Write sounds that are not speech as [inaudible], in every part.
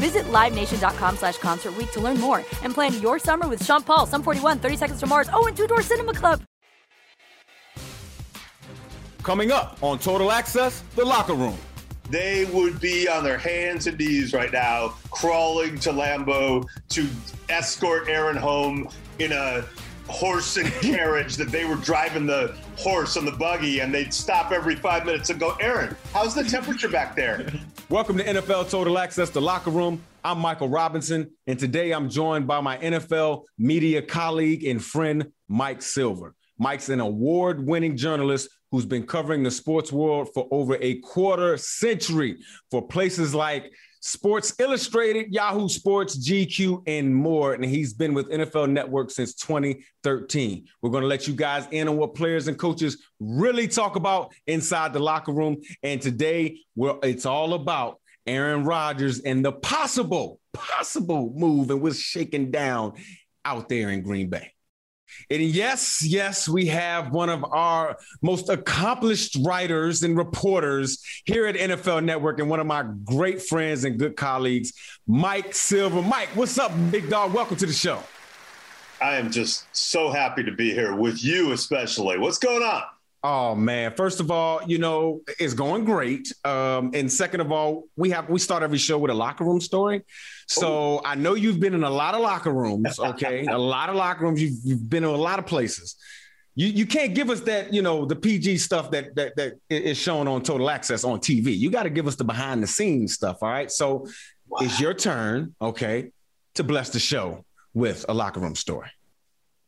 Visit LiveNation.com slash Concert Week to learn more and plan your summer with Sean Paul, Sum 41, 30 Seconds to Mars, oh, and Two Door Cinema Club. Coming up on Total Access, the locker room. They would be on their hands and knees right now, crawling to Lambeau to escort Aaron home in a horse and carriage that they were driving the horse on the buggy and they'd stop every five minutes and go, Aaron, how's the temperature back there? Welcome to NFL Total Access, the locker room. I'm Michael Robinson, and today I'm joined by my NFL media colleague and friend, Mike Silver. Mike's an award winning journalist who's been covering the sports world for over a quarter century for places like Sports Illustrated, Yahoo Sports, GQ, and more. And he's been with NFL Network since 2013. We're going to let you guys in on what players and coaches really talk about inside the locker room. And today, well, it's all about Aaron Rodgers and the possible, possible move and what's shaking down out there in Green Bay. And yes, yes, we have one of our most accomplished writers and reporters here at NFL Network and one of my great friends and good colleagues, Mike Silver. Mike, what's up, big dog? Welcome to the show. I am just so happy to be here with you, especially. What's going on? Oh man! First of all, you know it's going great, um, and second of all, we have we start every show with a locker room story. So Ooh. I know you've been in a lot of locker rooms, [laughs] okay? a lot of locker rooms. You've, you've been in a lot of places. You you can't give us that you know the PG stuff that that that is shown on Total Access on TV. You got to give us the behind the scenes stuff. All right. So wow. it's your turn, okay, to bless the show with a locker room story.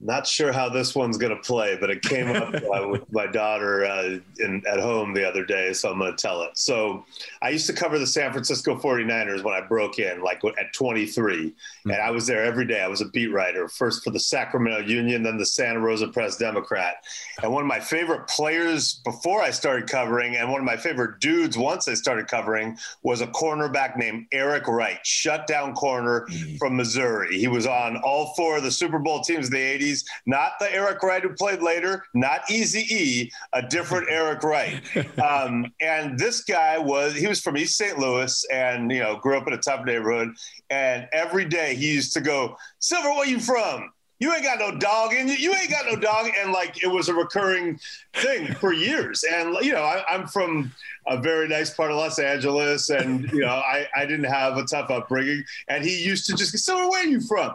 Not sure how this one's going to play, but it came up [laughs] uh, with my daughter uh, in, at home the other day, so I'm going to tell it. So, I used to cover the San Francisco 49ers when I broke in, like at 23, mm-hmm. and I was there every day. I was a beat writer, first for the Sacramento Union, then the Santa Rosa Press Democrat. And one of my favorite players before I started covering, and one of my favorite dudes once I started covering, was a cornerback named Eric Wright, shutdown corner mm-hmm. from Missouri. He was on all four of the Super Bowl teams in the 80s not the Eric Wright who played later, not Easy E, a different [laughs] Eric Wright. Um, and this guy was, he was from East St. Louis and, you know, grew up in a tough neighborhood. And every day he used to go, Silver, where you from? you ain't got no dog in you. You ain't got no dog. And like it was a recurring thing for years. And you know, I, am from a very nice part of Los Angeles, and you know, I, I didn't have a tough upbringing. And he used to just so where are you from?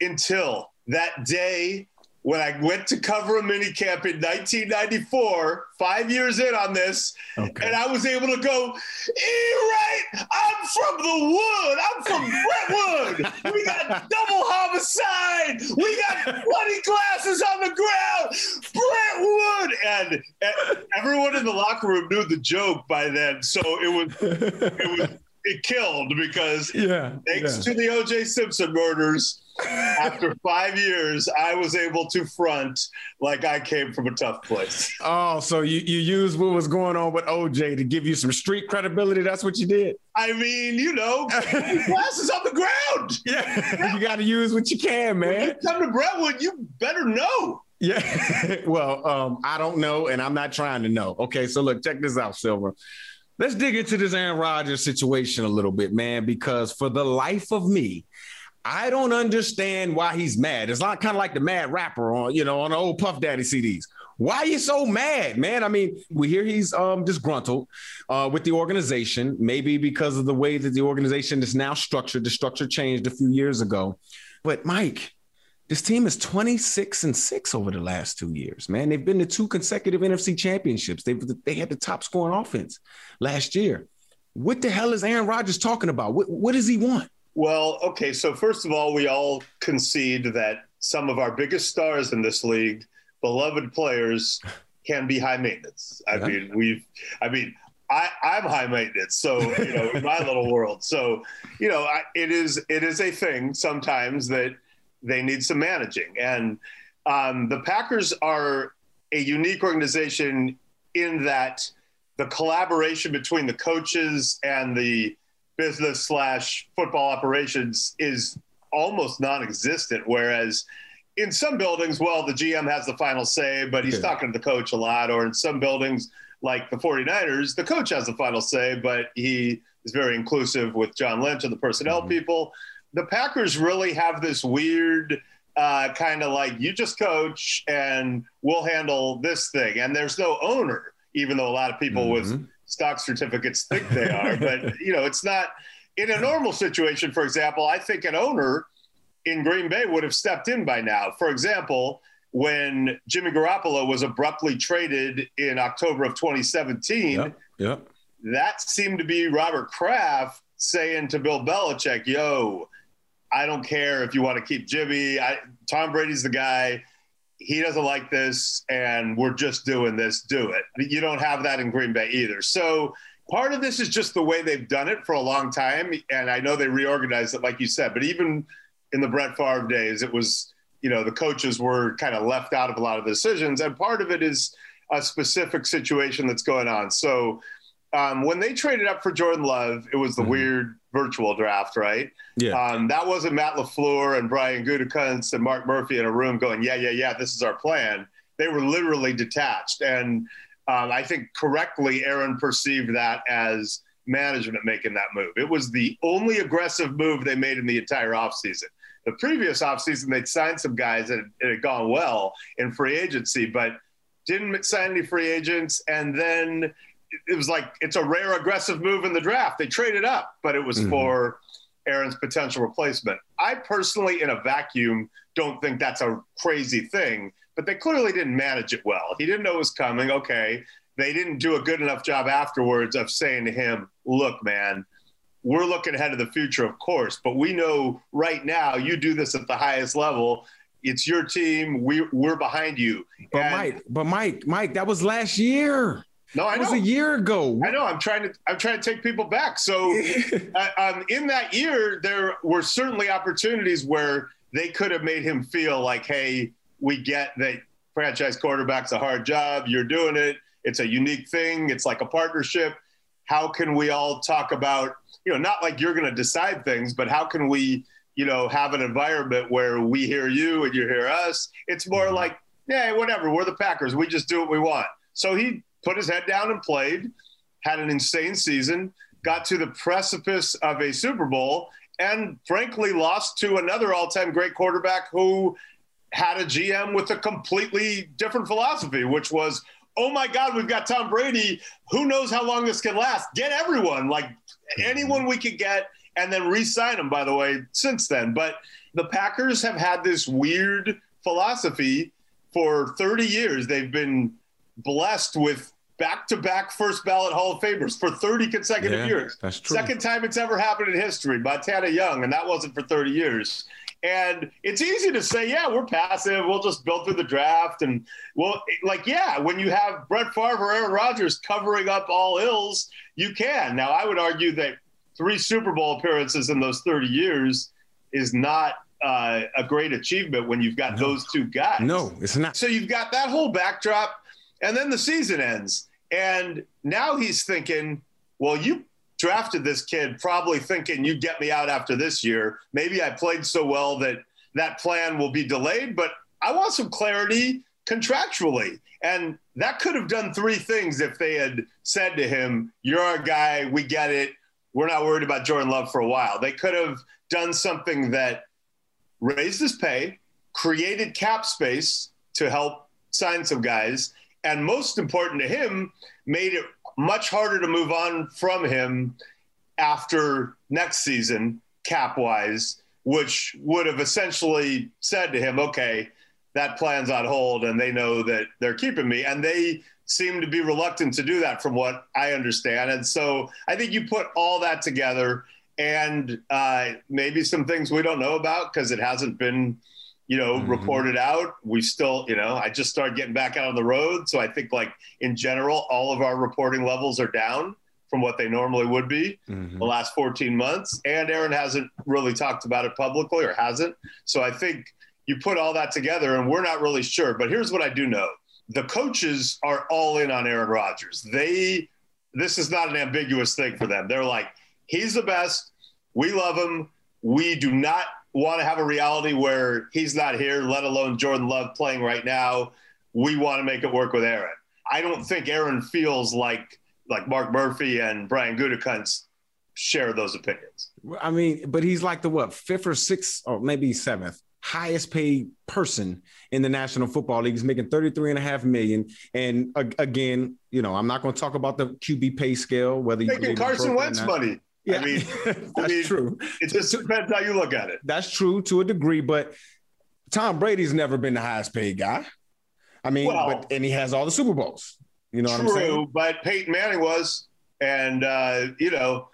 Until that day when I went to cover a mini camp in 1994, five years in on this, okay. and I was able to go, e right, I'm from the wood, I'm from Brentwood. we got double homicide, we got bloody glasses on the ground, Brentwood, and, and everyone in the locker room knew the joke by then, so it was it was it killed because yeah, thanks yeah. to the O.J. Simpson murders after [laughs] five years, I was able to front like I came from a tough place. Oh, so you, you used what was going on with OJ to give you some street credibility. That's what you did. I mean, you know, [laughs] glasses on the ground. Yeah, [laughs] you got to use what you can, man. When you come to Brentwood, you better know. Yeah. well, um, I don't know, and I'm not trying to know. Okay, so look, check this out, Silver. Let's dig into this Aaron Rodgers situation a little bit, man, because for the life of me, I don't understand why he's mad. It's not kind of like the mad rapper on, you know, on the old Puff Daddy CDs. Why are you so mad, man? I mean, we hear he's um, disgruntled uh, with the organization, maybe because of the way that the organization is now structured. The structure changed a few years ago. But Mike, this team is 26 and 6 over the last two years, man. They've been to two consecutive NFC championships. They've they had the top scoring offense last year. What the hell is Aaron Rodgers talking about? What, what does he want? Well, okay. So first of all, we all concede that some of our biggest stars in this league, beloved players, can be high maintenance. I yeah. mean, we've, I mean, I, I'm high maintenance, so you know, in my little world. So, you know, I, it is it is a thing sometimes that they need some managing. And um, the Packers are a unique organization in that the collaboration between the coaches and the business slash football operations is almost non-existent. Whereas in some buildings, well, the GM has the final say, but he's talking to the coach a lot. Or in some buildings, like the 49ers, the coach has the final say, but he is very inclusive with John Lynch and the personnel mm-hmm. people the Packers really have this weird uh, kind of like you just coach and we'll handle this thing. And there's no owner, even though a lot of people mm-hmm. with stock certificates think they [laughs] are. but you know, it's not in a normal situation. For example, I think an owner in Green Bay would have stepped in by now. For example, when Jimmy Garoppolo was abruptly traded in October of 2017. Yep. yep. That seemed to be Robert Kraft saying to Bill Belichick, "Yo, I don't care if you want to keep Jimmy. I, Tom Brady's the guy. He doesn't like this, and we're just doing this. Do it. You don't have that in Green Bay either. So part of this is just the way they've done it for a long time. And I know they reorganized it, like you said, but even in the Brett Favre days, it was, you know, the coaches were kind of left out of a lot of decisions. And part of it is a specific situation that's going on. So um, when they traded up for Jordan Love, it was the mm-hmm. weird virtual draft, right? Yeah. Um, that wasn't Matt LaFleur and Brian Gutekunst and Mark Murphy in a room going, yeah, yeah, yeah, this is our plan. They were literally detached. And um, I think correctly, Aaron perceived that as management making that move. It was the only aggressive move they made in the entire offseason. The previous offseason, they'd signed some guys and it had gone well in free agency, but didn't sign any free agents. And then it was like it's a rare aggressive move in the draft. They traded up, but it was mm-hmm. for Aaron's potential replacement. I personally, in a vacuum, don't think that's a crazy thing, but they clearly didn't manage it well. He didn't know it was coming. Okay. They didn't do a good enough job afterwards of saying to him, look, man, we're looking ahead of the future, of course, but we know right now you do this at the highest level. It's your team. We, we're behind you. But and, Mike, but Mike, Mike, that was last year. No, I know. was a year ago. I know. I'm trying to. I'm trying to take people back. So, [laughs] uh, um, in that year, there were certainly opportunities where they could have made him feel like, "Hey, we get that franchise quarterback's a hard job. You're doing it. It's a unique thing. It's like a partnership. How can we all talk about, you know, not like you're going to decide things, but how can we, you know, have an environment where we hear you and you hear us? It's more mm-hmm. like, yeah, whatever. We're the Packers. We just do what we want. So he put his head down and played, had an insane season, got to the precipice of a Super Bowl, and frankly lost to another all time great quarterback who had a GM with a completely different philosophy, which was, oh my God, we've got Tom Brady. Who knows how long this can last? Get everyone, like anyone we could get, and then re sign them, by the way, since then. But the Packers have had this weird philosophy for 30 years. They've been blessed with back to back first ballot Hall of Famers for 30 consecutive yeah, years. That's true. Second time it's ever happened in history Montana Young, and that wasn't for 30 years. And it's easy to say, yeah, we're passive. We'll just build through the draft. And well, like, yeah, when you have Brett Favre or Aaron Rodgers covering up all ills, you can. Now, I would argue that three Super Bowl appearances in those 30 years is not uh, a great achievement when you've got no. those two guys. No, it's not. So you've got that whole backdrop and then the season ends. And now he's thinking, well, you drafted this kid probably thinking you'd get me out after this year. Maybe I played so well that that plan will be delayed, but I want some clarity contractually. And that could have done three things if they had said to him, You're our guy, we get it. We're not worried about Jordan Love for a while. They could have done something that raised his pay, created cap space to help sign some guys, and most important to him, made it much harder to move on from him after next season, cap wise, which would have essentially said to him, okay, that plan's on hold and they know that they're keeping me. And they seem to be reluctant to do that from what I understand. And so I think you put all that together and uh, maybe some things we don't know about because it hasn't been, you know, mm-hmm. reported out. We still, you know, I just started getting back out on the road. So I think like in general, all of our reporting levels are down from what they normally would be mm-hmm. the last 14 months. And Aaron hasn't really talked about it publicly or hasn't. So I think you put all that together and we're not really sure. But here's what I do know the coaches are all in on Aaron Rodgers. They, this is not an ambiguous thing for them. They're like, he's the best. We love him. We do not want to have a reality where he's not here, let alone Jordan Love playing right now. We want to make it work with Aaron. I don't think Aaron feels like like Mark Murphy and Brian Gutekunst share those opinions. I mean, but he's like the what fifth or sixth or maybe seventh highest paid person in the National Football League. He's making 33 and a half million. And uh, again, you know, I'm not going to talk about the QB pay scale, whether you making Carson Wentz money. Yeah, I mean, [laughs] that's I mean, true. It just depends how you look at it. That's true to a degree, but Tom Brady's never been the highest paid guy. I mean, well, but and he has all the Super Bowls. You know true, what I'm saying? but Peyton Manning was, and uh, you know,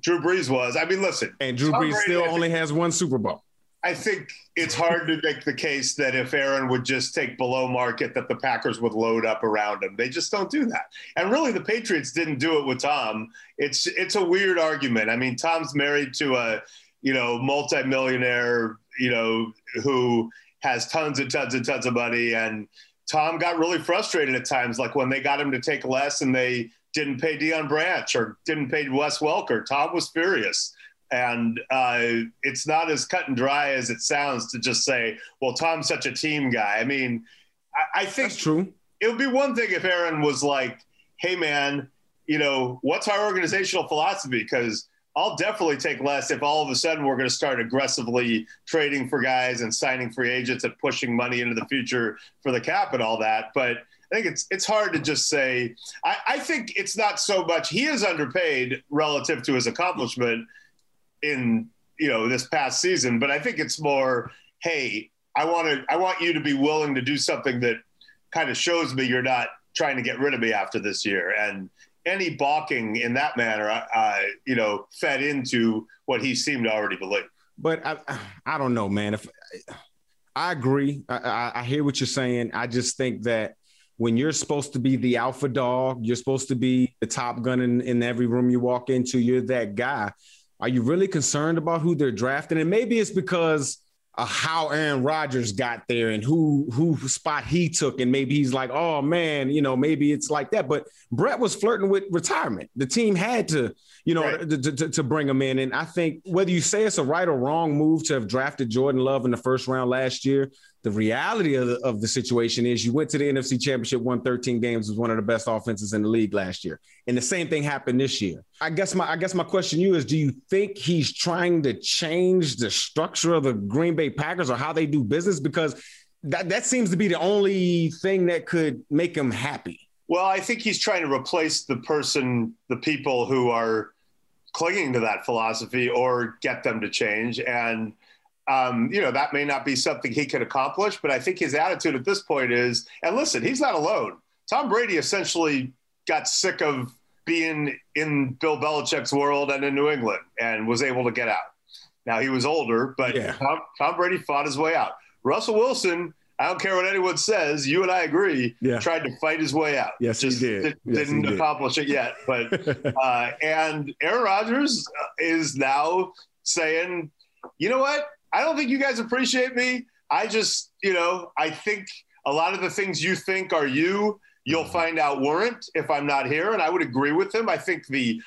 Drew Brees was. I mean, listen, and Drew Tom Brees Brady, still only has one Super Bowl. I think it's hard to make the case that if Aaron would just take below market, that the Packers would load up around him. They just don't do that. And really, the Patriots didn't do it with Tom. It's it's a weird argument. I mean, Tom's married to a you know multimillionaire, you know, who has tons and tons and tons of money, and Tom got really frustrated at times, like when they got him to take less and they didn't pay Deion Branch or didn't pay Wes Welker. Tom was furious. And uh, it's not as cut and dry as it sounds to just say, well, Tom's such a team guy. I mean, I, I think That's true. It would be one thing if Aaron was like, hey, man, you know, what's our organizational philosophy? Because I'll definitely take less if all of a sudden we're going to start aggressively trading for guys and signing free agents and pushing money into the future for the cap and all that. But I think it's it's hard to just say. I, I think it's not so much he is underpaid relative to his accomplishment in you know this past season, but I think it's more, hey, I want to I want you to be willing to do something that kind of shows me you're not trying to get rid of me after this year. And any balking in that manner, uh, you know, fed into what he seemed to already believe. But I, I don't know, man. If I agree, I, I hear what you're saying. I just think that when you're supposed to be the alpha dog, you're supposed to be the top gun in, in every room you walk into. You're that guy. Are you really concerned about who they're drafting? And maybe it's because uh, how Aaron Rodgers got there and who who spot he took, and maybe he's like, oh man, you know, maybe it's like that. But Brett was flirting with retirement. The team had to, you know, right. to, to, to, bring him in. And I think whether you say it's a right or wrong move to have drafted Jordan Love in the first round last year, the reality of the, of the situation is you went to the NFC Championship, won 13 games, was one of the best offenses in the league last year, and the same thing happened this year. I guess my I guess my question to you is: Do you think he's trying to change the structure of the Green Bay Packers or how they do business? Because that that seems to be the only thing that could make him happy. Well, I think he's trying to replace the person, the people who are clinging to that philosophy, or get them to change and um, you know, that may not be something he could accomplish, but I think his attitude at this point is, and listen, he's not alone. Tom Brady essentially got sick of being in Bill Belichick's world and in New England and was able to get out. Now he was older, but yeah. Tom, Tom, Brady fought his way out. Russell Wilson, I don't care what anyone says, you and I agree, yeah. tried to fight his way out. Yes, Just he did. Yes, didn't he accomplish it yet. But [laughs] uh, and Aaron Rodgers is now saying, you know what? I don't think you guys appreciate me. I just, you know, I think a lot of the things you think are you, you'll mm-hmm. find out weren't if I'm not here. And I would agree with him. I think the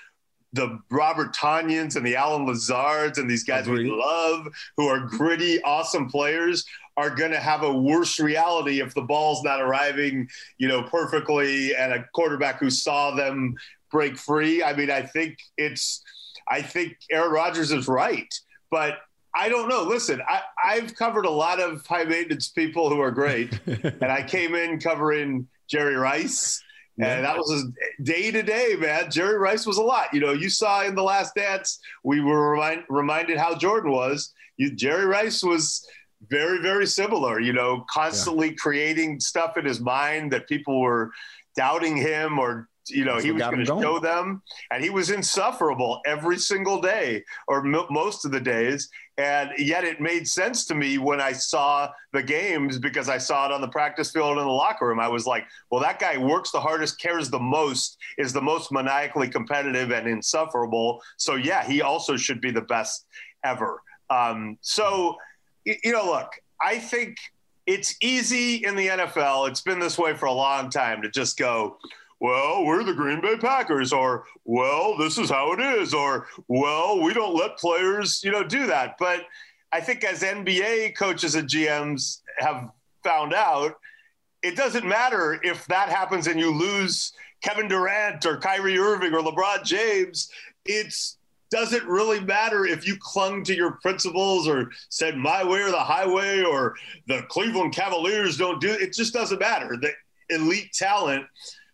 the Robert Tonyans and the Allen Lazards and these guys Agreed. we love who are gritty, awesome players are going to have a worse reality if the ball's not arriving, you know, perfectly and a quarterback who saw them break free. I mean, I think it's, I think Aaron Rodgers is right, but I don't know. Listen, I, I've covered a lot of high maintenance people who are great, [laughs] and I came in covering Jerry Rice. And that was day to day, man. Jerry Rice was a lot. You know, you saw in the last dance, we were remind, reminded how Jordan was. You, Jerry Rice was very, very similar, you know, constantly yeah. creating stuff in his mind that people were doubting him or you know, That's he was going to show them, and he was insufferable every single day or m- most of the days. And yet, it made sense to me when I saw the games because I saw it on the practice field in the locker room. I was like, well, that guy works the hardest, cares the most, is the most maniacally competitive and insufferable. So, yeah, he also should be the best ever. Um, so, you know, look, I think it's easy in the NFL. It's been this way for a long time to just go, well, we're the Green Bay Packers, or well, this is how it is, or well, we don't let players, you know, do that. But I think as NBA coaches and GMs have found out, it doesn't matter if that happens and you lose Kevin Durant or Kyrie Irving or LeBron James. It's doesn't really matter if you clung to your principles or said my way or the highway or the Cleveland Cavaliers don't do it. It just doesn't matter. The elite talent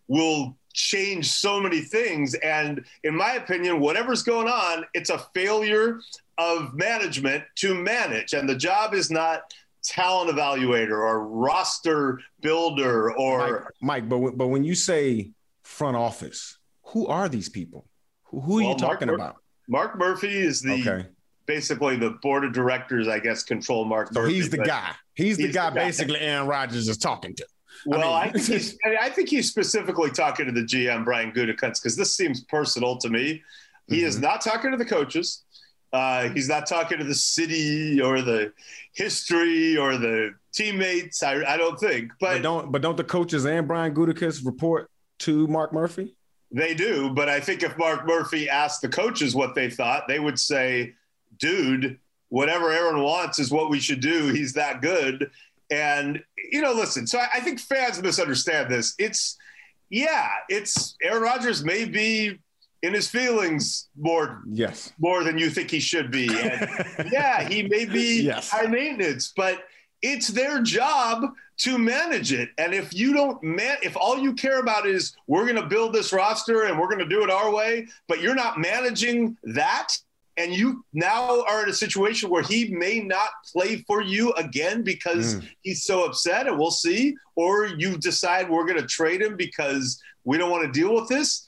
will change so many things. And in my opinion, whatever's going on, it's a failure of management to manage. And the job is not talent evaluator or roster builder or Mike. Mike but but when you say front office, who are these people? Who, who are well, you talking Mark about? Mark Murphy is the okay. basically the board of directors, I guess, control Mark. So Murphy, he's the guy. He's, he's the guy. The guy. Basically, Aaron Rodgers is talking to. Well, I, mean, I, think he's, I think he's specifically talking to the GM Brian Gutekunst because this seems personal to me. He mm-hmm. is not talking to the coaches. Uh, he's not talking to the city or the history or the teammates. I, I don't think. But, but, don't but don't the coaches and Brian Gutekunst report to Mark Murphy? They do, but I think if Mark Murphy asked the coaches what they thought, they would say, "Dude, whatever Aaron wants is what we should do. He's that good." And, you know, listen, so I, I think fans misunderstand this. It's, yeah, it's Aaron Rodgers may be in his feelings more yes more than you think he should be and [laughs] yeah he may be yes. high maintenance but it's their job to manage it and if you don't man if all you care about is we're going to build this roster and we're going to do it our way but you're not managing that and you now are in a situation where he may not play for you again because mm. he's so upset and we'll see. Or you decide we're going to trade him because we don't want to deal with this.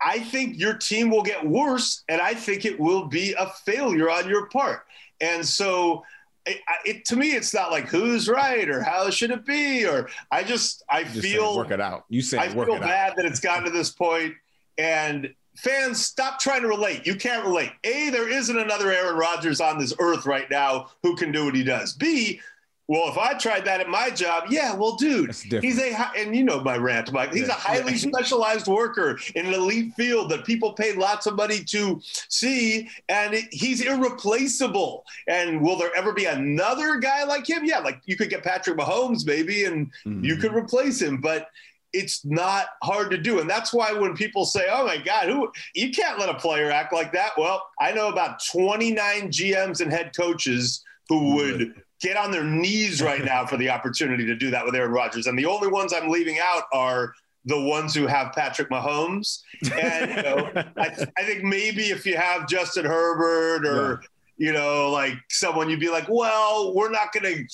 I think your team will get worse and i think it will be a failure on your part. And so it, it, to me it's not like who's right or how should it be or i just i just feel work it out. You say i feel bad that it's gotten to this point and fans, stop trying to relate. You can't relate. A, there isn't another Aaron Rodgers on this earth right now who can do what he does. B, well, if I tried that at my job, yeah, well, dude, he's a and you know my rant, Mike. He's a highly [laughs] specialized worker in an elite field that people pay lots of money to see, and it, he's irreplaceable. And will there ever be another guy like him? Yeah, like you could get Patrick Mahomes, maybe, and mm-hmm. you could replace him, but it's not hard to do. And that's why when people say, oh my God, who you can't let a player act like that. Well, I know about 29 GMs and head coaches who would get on their knees right now for the opportunity to do that with Aaron Rodgers. And the only ones I'm leaving out are the ones who have Patrick Mahomes. And you know, I, I, think maybe if you have Justin Herbert or, yeah. you know, like someone you'd be like, well, we're not going to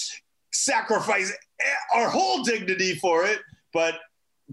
sacrifice our whole dignity for it. But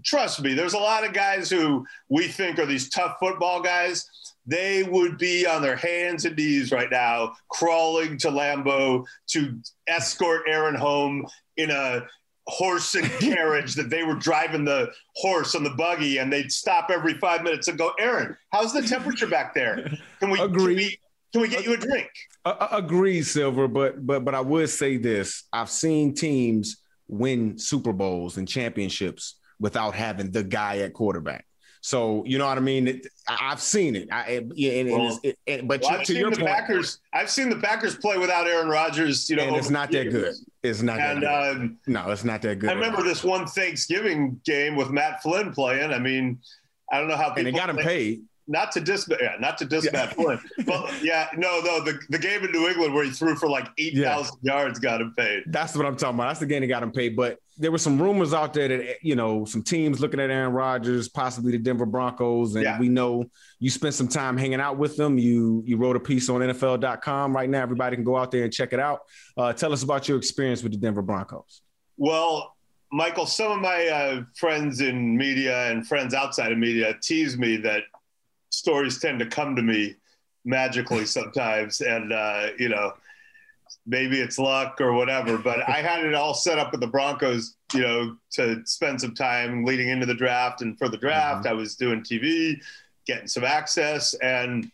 trust me, there's a lot of guys who we think are these tough football guys. They would be on their hands and knees right now, crawling to Lambeau to escort Aaron home in a horse and [laughs] carriage that they were driving the horse on the buggy and they'd stop every five minutes and go, Aaron, how's the temperature back there? Can we, Agree. Can we, can we get you a drink? Uh, agree, Silver, but but but I would say this: I've seen teams win Super Bowls and championships without having the guy at quarterback. So you know what I mean. It, I've seen it. I, and, well, it, it, but well, to, to your the point, Packers. I've seen the Packers play without Aaron Rodgers. You know, and it's not that good. It's not. And that um, no, it's not that good. I remember this one Thanksgiving game with Matt Flynn playing. I mean, I don't know how people. And they got him paid not to dis yeah, not to dis Matt Flynn. But [laughs] yeah, no, no, the, the game in New England where he threw for like eight thousand yeah. yards got him paid. That's what I'm talking about. That's the game that got him paid. But there were some rumors out there that you know some teams looking at Aaron Rodgers, possibly the Denver Broncos, and yeah. we know you spent some time hanging out with them. You you wrote a piece on NFL.com right now. Everybody can go out there and check it out. Uh, tell us about your experience with the Denver Broncos. Well, Michael, some of my uh, friends in media and friends outside of media tease me that stories tend to come to me magically sometimes, and uh, you know, maybe it's luck or whatever. But I had it all set up with the Broncos, you know, to spend some time leading into the draft, and for the draft, mm-hmm. I was doing TV, getting some access, and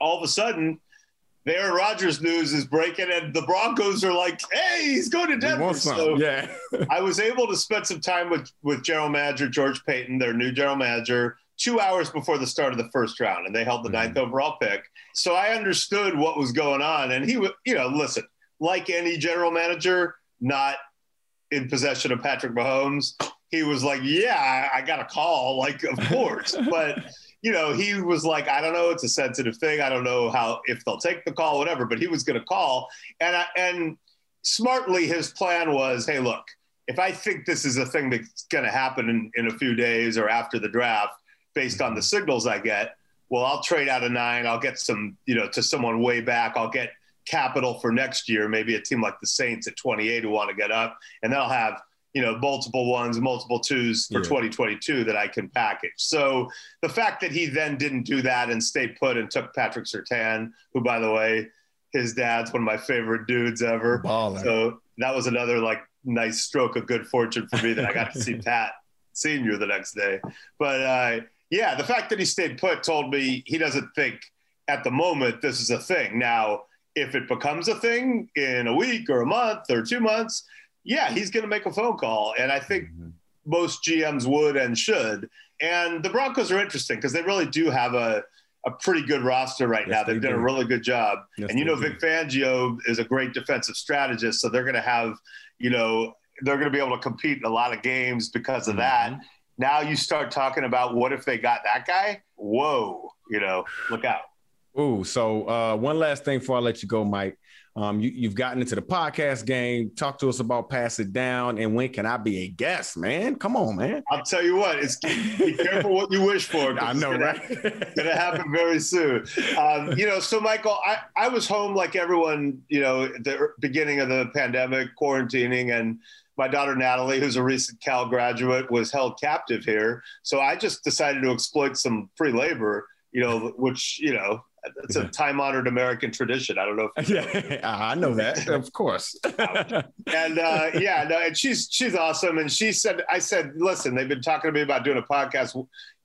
all of a sudden. The Aaron Rodgers news is breaking, and the Broncos are like, "Hey, he's going to Denver." So yeah, [laughs] I was able to spend some time with with general manager George Paton, their new general manager, two hours before the start of the first round, and they held the mm-hmm. ninth overall pick. So I understood what was going on, and he was, you know, listen, like any general manager, not in possession of Patrick Mahomes, he was like, "Yeah, I got a call, [laughs] like, of course," but. You know, he was like, I don't know, it's a sensitive thing. I don't know how if they'll take the call, whatever. But he was going to call, and I, and smartly, his plan was, hey, look, if I think this is a thing that's going to happen in, in a few days or after the draft, based on the signals I get, well, I'll trade out of nine. I'll get some, you know, to someone way back. I'll get capital for next year, maybe a team like the Saints at 28 who want to get up, and then I'll have, you know, multiple ones, multiple twos for yeah. 2022 that I can package. So the fact that he then didn't do that and stay put and took Patrick Surtain, who, by the way, his dad's one of my favorite dudes ever. Baller. So that was another like nice stroke of good fortune for me that I got to see [laughs] Pat Senior the next day. But uh, yeah, the fact that he stayed put told me he doesn't think at the moment this is a thing. Now, if it becomes a thing in a week or a month or two months, yeah, he's going to make a phone call. And I think mm-hmm. most GMs would and should. And the Broncos are interesting because they really do have a, a pretty good roster right yes, now. They've they done do. a really good job. Yes, and you know, do. Vic Fangio is a great defensive strategist. So they're going to have, you know, they're going to be able to compete in a lot of games because of mm-hmm. that. Now you start talking about what if they got that guy? Whoa, you know, look out. Ooh, so uh, one last thing before I let you go, Mike. Um, you, have gotten into the podcast game. Talk to us about Pass It Down and when can I be a guest, man? Come on, man. I'll tell you what, it's be careful what you wish for. [laughs] I know, gonna, right? [laughs] gonna happen very soon. Um, you know, so Michael, I, I was home like everyone, you know, at the beginning of the pandemic, quarantining, and my daughter Natalie, who's a recent Cal graduate, was held captive here. So I just decided to exploit some free labor, you know, which, you know, it's a time honored American tradition. I don't know. If yeah, [laughs] I know that, of course. [laughs] and uh, yeah, no, and she's she's awesome. And she said, I said, listen, they've been talking to me about doing a podcast.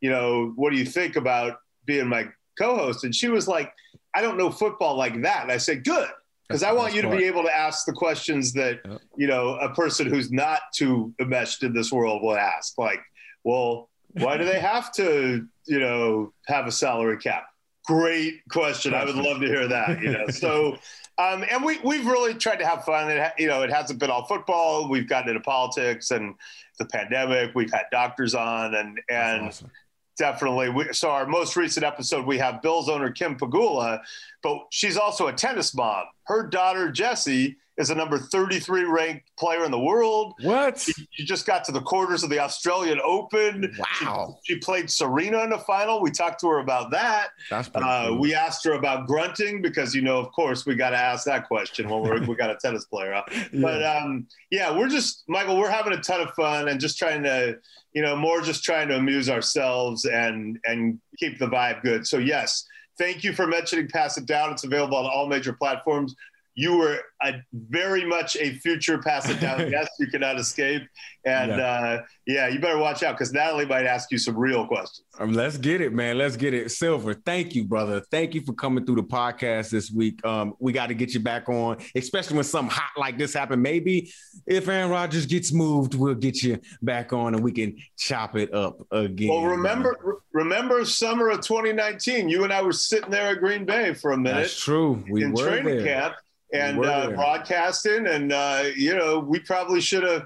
You know, what do you think about being my co-host? And she was like, I don't know football like that. And I said, good because I want you to be able to ask the questions that yep. you know a person who's not too enmeshed in this world will ask. Like, well, why do they have to you know have a salary cap? Great question. I would love to hear that. You know, so. [laughs] Um, and we we've really tried to have fun. It, you know, it hasn't been all football. We've gotten into politics and the pandemic. We've had doctors on, and and awesome. definitely. We, so our most recent episode, we have Bills owner Kim Pegula, but she's also a tennis mom. Her daughter, Jessie, is a number 33 ranked player in the world. What? She, she just got to the quarters of the Australian Open. Wow. She, she, played Serena in the final. We talked to her about that. That's uh, cool. We asked her about grunting because, you know, of course, we got to ask that question when we're, [laughs] we got a tennis player. Yeah. But um, yeah, we're just, Michael, we're having a ton of fun and just trying to, you know, more just trying to amuse ourselves and and keep the vibe good. So, yes, Thank you for mentioning Pass It Down. It's available on all major platforms. You were a, very much a future pass it down [laughs] guest. You cannot escape. And yeah, uh, yeah you better watch out because Natalie might ask you some real questions. Um, let's get it, man. Let's get it. Silver, thank you, brother. Thank you for coming through the podcast this week. Um, we got to get you back on, especially when something hot like this happened. Maybe if Aaron Rodgers gets moved, we'll get you back on and we can chop it up again. Well, remember, remember summer of 2019, you and I were sitting there at Green Bay for a minute. That's true. We in were training there. camp and uh, broadcasting, and uh, you know, we probably should have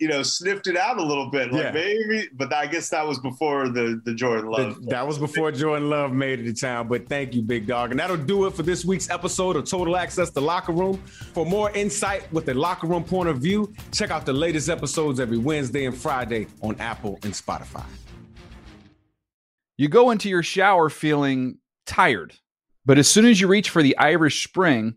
you know, sniffed it out a little bit. Like yeah. maybe, but I guess that was before the, the Jordan Love. The, that was before Jordan Love made it to town. But thank you, big dog. And that'll do it for this week's episode of Total Access to Locker Room. For more insight with the locker room point of view, check out the latest episodes every Wednesday and Friday on Apple and Spotify. You go into your shower feeling tired, but as soon as you reach for the Irish Spring,